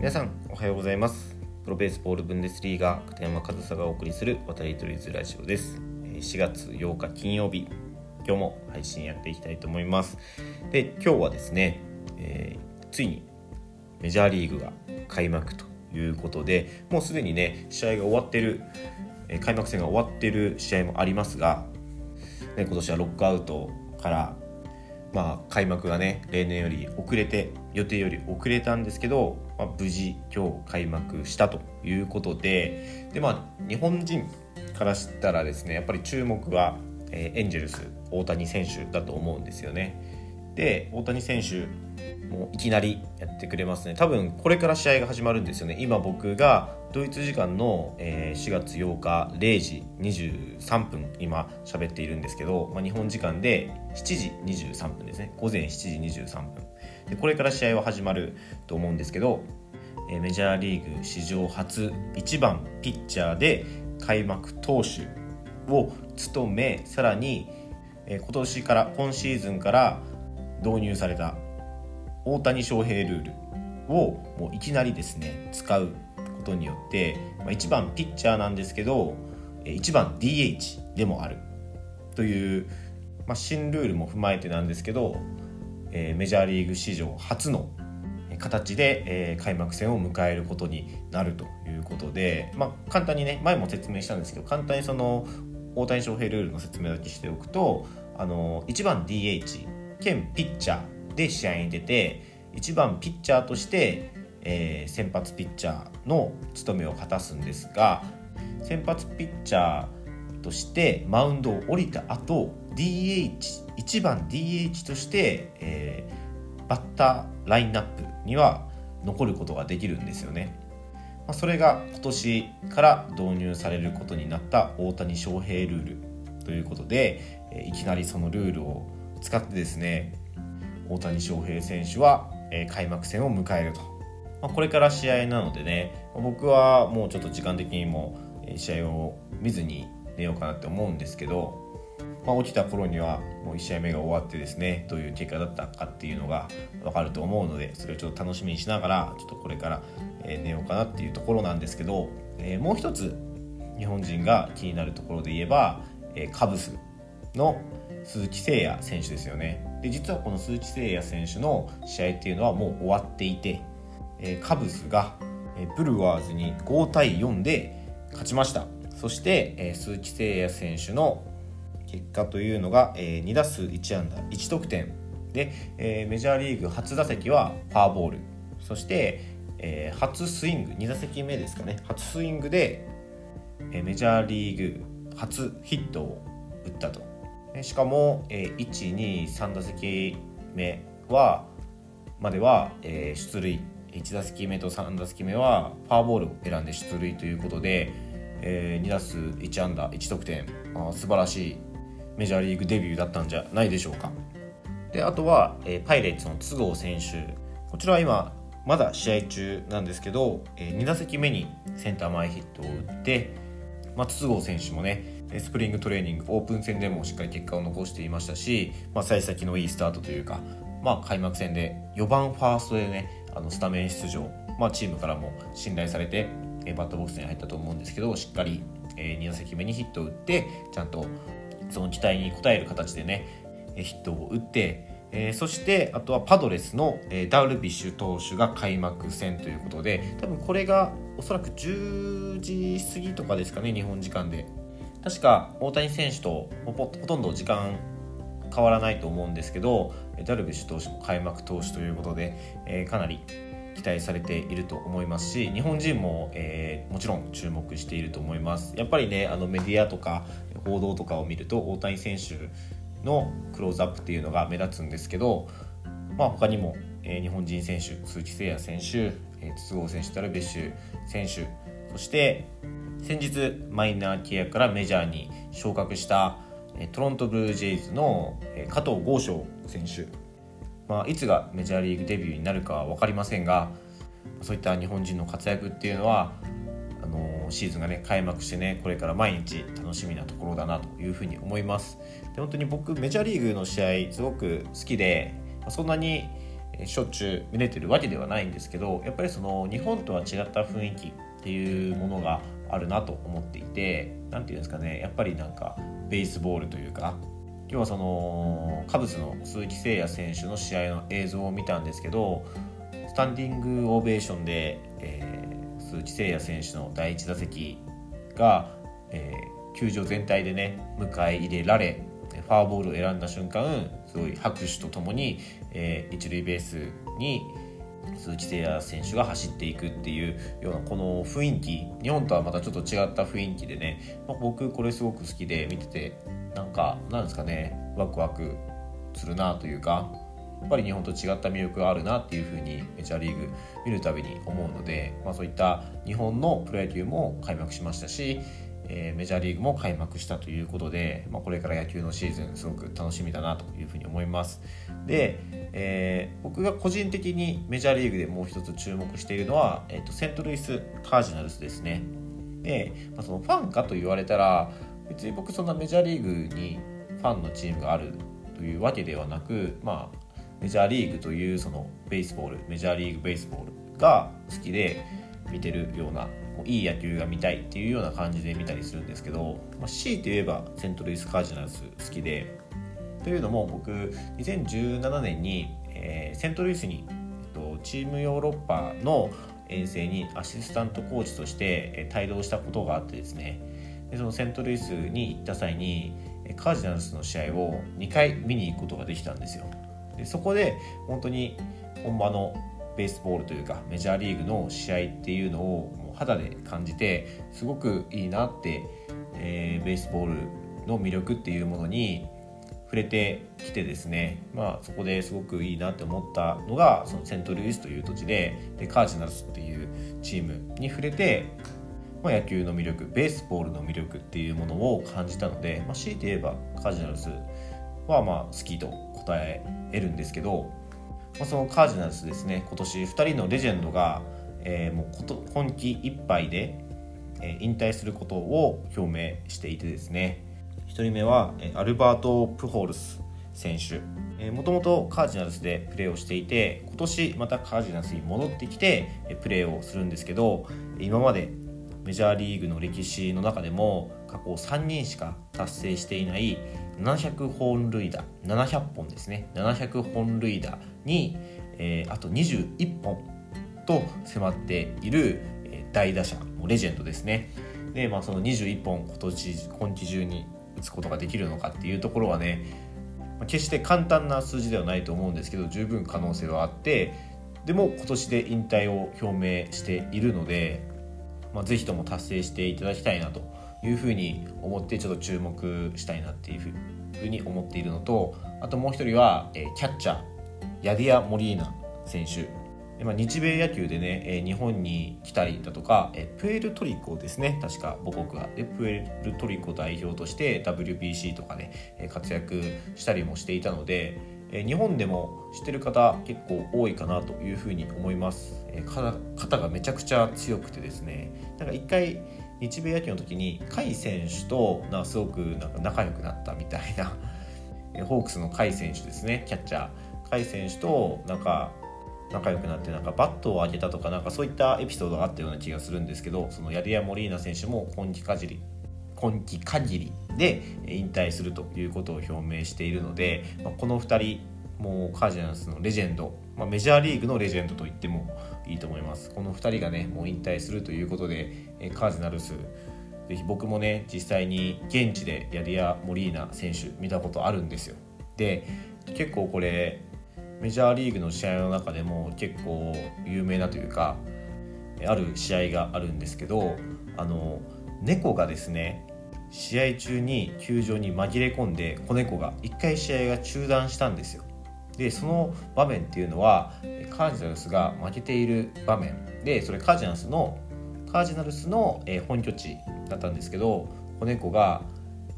皆さんおはようございます。プロベースボールブンデスリーガ片山和沙がお送りする渡り鳥ズラジオです。4月8日金曜日今日も配信やっていきたいと思います。で今日はですね、えー、ついにメジャーリーグが開幕ということでもうすでにね試合が終わってる開幕戦が終わってる試合もありますが、ね、今年はロックアウトからまあ、開幕がね例年より遅れて予定より遅れたんですけど、まあ、無事今日開幕したということでで、まあ、日本人からしたらですねやっぱり注目は、えー、エンジェルス大谷選手だと思うんですよね。で大谷選手もういきなりやってくれますね。多分これから試合が始まるんですよね。今僕がドイツ時間の4月8日0時23分今喋っているんですけど、まあ、日本時間で7時23分ですね。午前7時23分。でこれから試合は始まると思うんですけどメジャーリーグ史上初1番ピッチャーで開幕投手を務めさらに今年から今シーズンから導入された大谷翔平ルールをもういきなりですね使うことによって、まあ、1番ピッチャーなんですけど1番 DH でもある。という、まあ、新ルールも踏まえてなんですけど、え、メジャーリーグ史上初の形で、え、開幕戦を迎えることになるということで、まあ、簡単にね前も説明したんですけど簡単にその大谷翔平ルールの説明だけしておくとあの1番 DH 兼ピッチャーで試合に出て1番ピッチャーとして、えー、先発ピッチャーの務めを果たすんですが先発ピッチャーとしてマウンドを降りた後 DH1 番 DH として、えー、バッターラインナップには残ることができるんですよね。まあ、それが今年から導入されることになった大谷翔平ルールということで、いきなりそのルールを使ってですね大谷翔平選手は、え開幕戦を迎えると、ま、これから試合なのでね僕はもうちょっと時間的にも試合を見ずに寝ようかなって思うんですけど、まあ、起きた頃にはもう1試合目が終わってですねどういう結果だったかっていうのが分かると思うのでそれをちょっと楽しみにしながらちょっとこれから寝ようかなっていうところなんですけど、えもう一つ日本人が気になるところで言えばえカブスの鈴木誠也選手ですよね。で実はこの鈴木誠也選手の試合っていうのはもう終わっていて、え、カブスが、え、ブルワーズに5対4で勝ちました。そして、え、鈴木誠也選手の結果というのが、えー、2打数1安打1得点。で、え、メジャーリーグ初打席はファーボール。そして、え、初スイング2打席目ですかね。初スイングで、え、メジャーリーグ初ヒットを打ったと。しかも、えー、123打席目はまでは、えー、出塁。1打席目と3打席目はファーボールを選んで出塁ということで、えー、2打数1安打1得点。あ素晴らしいメジャーリーグデビューだったんじゃないでしょうか。であとは、えー、パイレーツの都合選手。こちらは今まだ試合中なんですけど、えー、2打席目にセンター前ヒットを打って、まあ、都合選手もねスプリングトレーニングオープン戦でもしっかり結果を残していましたし、まあ、幸先のいいスタートというか、まあ、開幕戦で4番ファーストでねあのスタメン出場、まあ、チームからも信頼されてバッターボックスに入ったと思うんですけどしっかり2打席目にヒットを打ってちゃんとその期待に応える形でねヒットを打ってえー、そしてあとはパドレスの、えー、ダルビッシュ投手が開幕戦ということで多分これがおそらく10時過ぎとかですかね日本時間で。確か大谷選手とほとんど時間変わらないと思うんですけどダルビッシュ投手も開幕投手ということで、えー、かなり期待されていると思いますし日本人も、えー、もちろん注目していると思います。やっぱりねあのメディアとか報道とかを見ると大谷選手のクローズアップっていうのが目立つんですけど、まあ、他にも、えー、日本人選手鈴木誠也選手、えー、筒香選手ダルビッシュ選手そして先日マイナー契約からメジャーに昇格したトロントブルージェイズの加藤豪将選手、まあ、いつがメジャーリーグデビューになるかは分かりませんがそういった日本人の活躍っていうのはあのシーズンがね開幕してねこれから毎日楽しみなところだなというふうに思います。で本当に僕メジャーリーグの試合すごく好きでそんなにしょっちゅう見れてるわけではないんですけどやっぱりその日本とは違った雰囲気っていうものがあるなと思っていて何て言うんですかねやっぱりなんかベースボールというか今日はそのカブスの鈴木誠也選手の試合の映像を見たんですけどスタンディングオベーションで、えー、鈴木誠也選手の第1打席が、えー、球場全体でね迎え入れられファーボールを選んだ瞬間すごい拍手とともに、えー、一塁ベースに鈴木誠也選手が走っていくっていうようなこの雰囲気日本とはまたちょっと違った雰囲気でね、まあ、僕これすごく好きで見ててなんかなんですかねワクワクするなというかやっぱり日本と違った魅力があるなっていうふうにメジャーリーグ見るたびに思うので、まあ、そういった日本のプロ野球も開幕しましたしえー、メジャーリーグも開幕したということで、まあ、これから野球のシーズンすごく楽しみだなというふうに思います。で、えー、僕が個人的にメジャーリーグでもう一つ注目しているのは、えーと、セントルイス・カージナルスですね。で、まあ、そのファンかと言われたら別に僕そんなメジャーリーグにファンのチームがあるというわけではなくまあメジャーリーグというそのベースボールメジャーリーグベースボールが好きで見てるようないい野球が見たいっていうような感じで見たりするんですけど、まあ、強いて言えばセントルイス・カージナルス好きでというのも僕2017年に、えー、セントルイスに、えっと、チームヨーロッパの遠征にアシスタントコーチとして帯同したことがあってですね。でそのセントルイスに行った際にカージナルスの試合を2回見に行くことができたんですよ。でそこで本当に本場のベースボールというかメジャーリーグの試合っていうのを肌で感じてすごくいいなって、えー、ベースボールの魅力っていうものに触れてきてですね、まあ、そこですごくいいなって思ったのがそのセントルイスという土地ででカージナルスっていうチームに触れて、まあ、野球の魅力ベースボールの魅力っていうものを感じたので、まあ、強いて言えばカージナルスはまあ好きと答えるんですけどまあ、そのカージナルスですね今年2人のレジェンドが、えー、もうこと今季いっぱいで、えー、引退することを表明していてですね。1人目はアルバート・プホールス選手。もともとカージナルスでプレーをしていて今年またカージナルスに戻ってきてプレーをするんですけど今までメジャーリーグの歴史の中でも過去3人しか達成していない700本塁打700本ですね。700本塁打に、えー、あと21本と迫っている、大打者もレジェンドですね。で、まあ、その21本今年今季中に打つことができるのかっていうところはね決して簡単な数字ではないと思うんですけど十分可能性はあってでも今年で引退を表明しているので、まあ、ぜひとも達成していただきたいなというふうに思ってちょっと注目したいなっていうふうに思っているのとあともう一人は、え、キャッチャーヤディア・モリーナ選手。まあ、日米野球でね、え、日本に来たりだとか、え、プエルトリコですね。確か母国が。でプエルトリコ代表として WBC とかで、ね、活躍したりもしていたので、え、日本でも知ってる方結構多いかなというふうに思います、え、肩がめちゃくちゃ強くてですね。なんか一回日米野球の時に甲斐選手となすごくなんか仲良くなったみたいな。ホークスの甲斐選手ですね。キャッチャー。甲斐選手となんか仲良くなってなんかバットを上げたとかなんかそういったエピソードがあったような気がするんですけどそのヤディア・モリーナ選手も今季限り今季限りで引退するということを表明しているので、まあ、この2人もうカージナルスのレジェンド、まあ、メジャーリーグのレジェンドと言ってもいいと思います。この2人がねもう引退するということでカージナルスぜひ僕もね実際に現地でヤディア・モリーナ選手見たことあるんですよ。で結構これメジャーリーグの試合の中でも結構有名なというかある試合があるんですけどあの猫がですね試合中に球場に紛れ込んで子猫が1回試合が中断したんですよ。でその場面っていうのはカージナルスが負けている場面。でそれカージナルスのカージナルスの本拠地だったんですけど子猫が、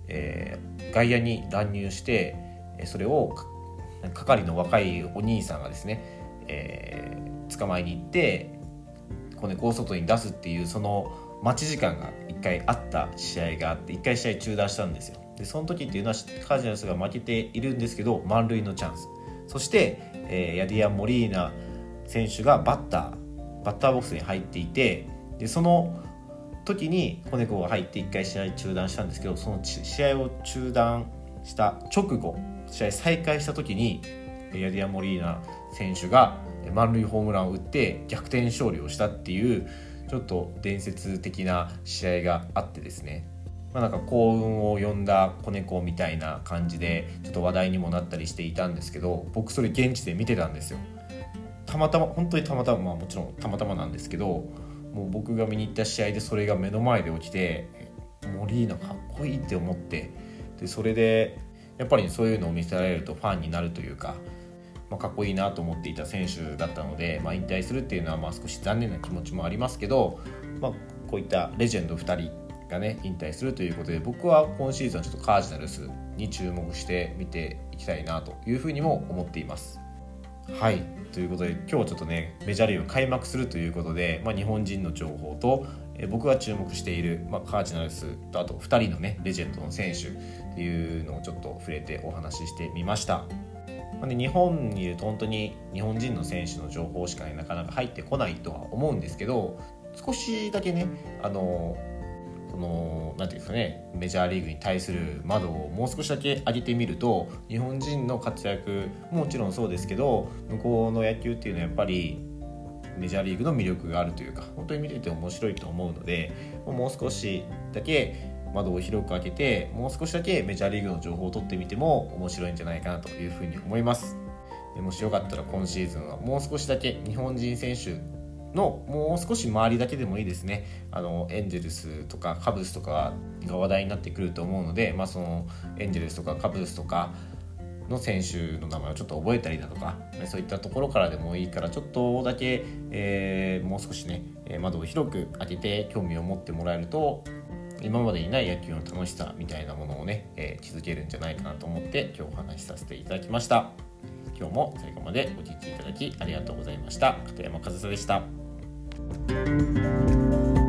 えー、外野に乱入してそれを係の若いお兄さんがですね、えー、捕まえに行って子猫を外に出すっていうその待ち時間が1回あった試合があって1回試合中断したんですよ。でその時っていうのはカージナルスが負けているんですけど満塁のチャンス。そして、えー、ヤディア・モリーナ選手がバッターバッターボックスに入っていてでその時に子猫が入って1回試合中断したんですけどその試合を中断した直後試合再開した時にヤディア・モリーナ選手が満塁ホームランを打って逆転勝利をしたっていうちょっと伝説的な試合があってですね。まあ、なんか幸運を呼んだ子猫みたいな感じでちょっと話題にもなったりしていたんですけど僕それ現地で見てたんですよ。たまたま本当にたまたま、まあ、もちろんたまたまなんですけどもう僕が見に行った試合でそれが目の前で起きてモリーナかっこいいって思ってでそれでやっぱりそういうのを見せられるとファンになるというか、まあ、かっこいいなと思っていた選手だったので、まあ、引退するっていうのはまあ少し残念な気持ちもありますけど、まあ、こういったレジェンド2人がね引退するということで僕は今シーズンちょっとカージナルスに注目して見ていきたいなというふうにも思っています。はいということで今日はちょっとねメジャーリーグ開幕するということで、まあ、日本人の情報と、え僕が注目している、まあ、カージナルスとあと2人のねレジェンドの選手っていうのをちょっと触れてお話ししてみました。まあね、日本にいると本当に日本人の選手の情報しか、ね、なかなか入ってこないとは思うんですけど少しだけねあのその何て言うんですかねメジャーリーグに対する窓をもう少しだけ上げてみると日本人の活躍もちろんそうですけど向こうの野球っていうのはやっぱりメジャーリーグの魅力があるというか本当に見てて面白いと思うのでもう少しだけ窓を広く開けてもう少しだけメジャーリーグの情報を取ってみても面白いんじゃないかなというふうに思います。もしよかったら今シーズンはもう少しだけ日本人選手のもう少し周りだけでもいいですね。あのエンジェルスとかカブスとかが話題になってくると思うので、まあ、そのエンジェルスとかカブスとかの選手の名前をちょっと覚えたりだとかそういったところからでもいいからちょっとだけ、えー、もう少しね窓を広く開けて興味を持ってもらえると今までにない野球の楽しさみたいなものをね、えー、気づけるんじゃないかなと思って今日お話しさせていただきました今日も最後までお聴きいただきありがとうございました片山和沙でした Thank you.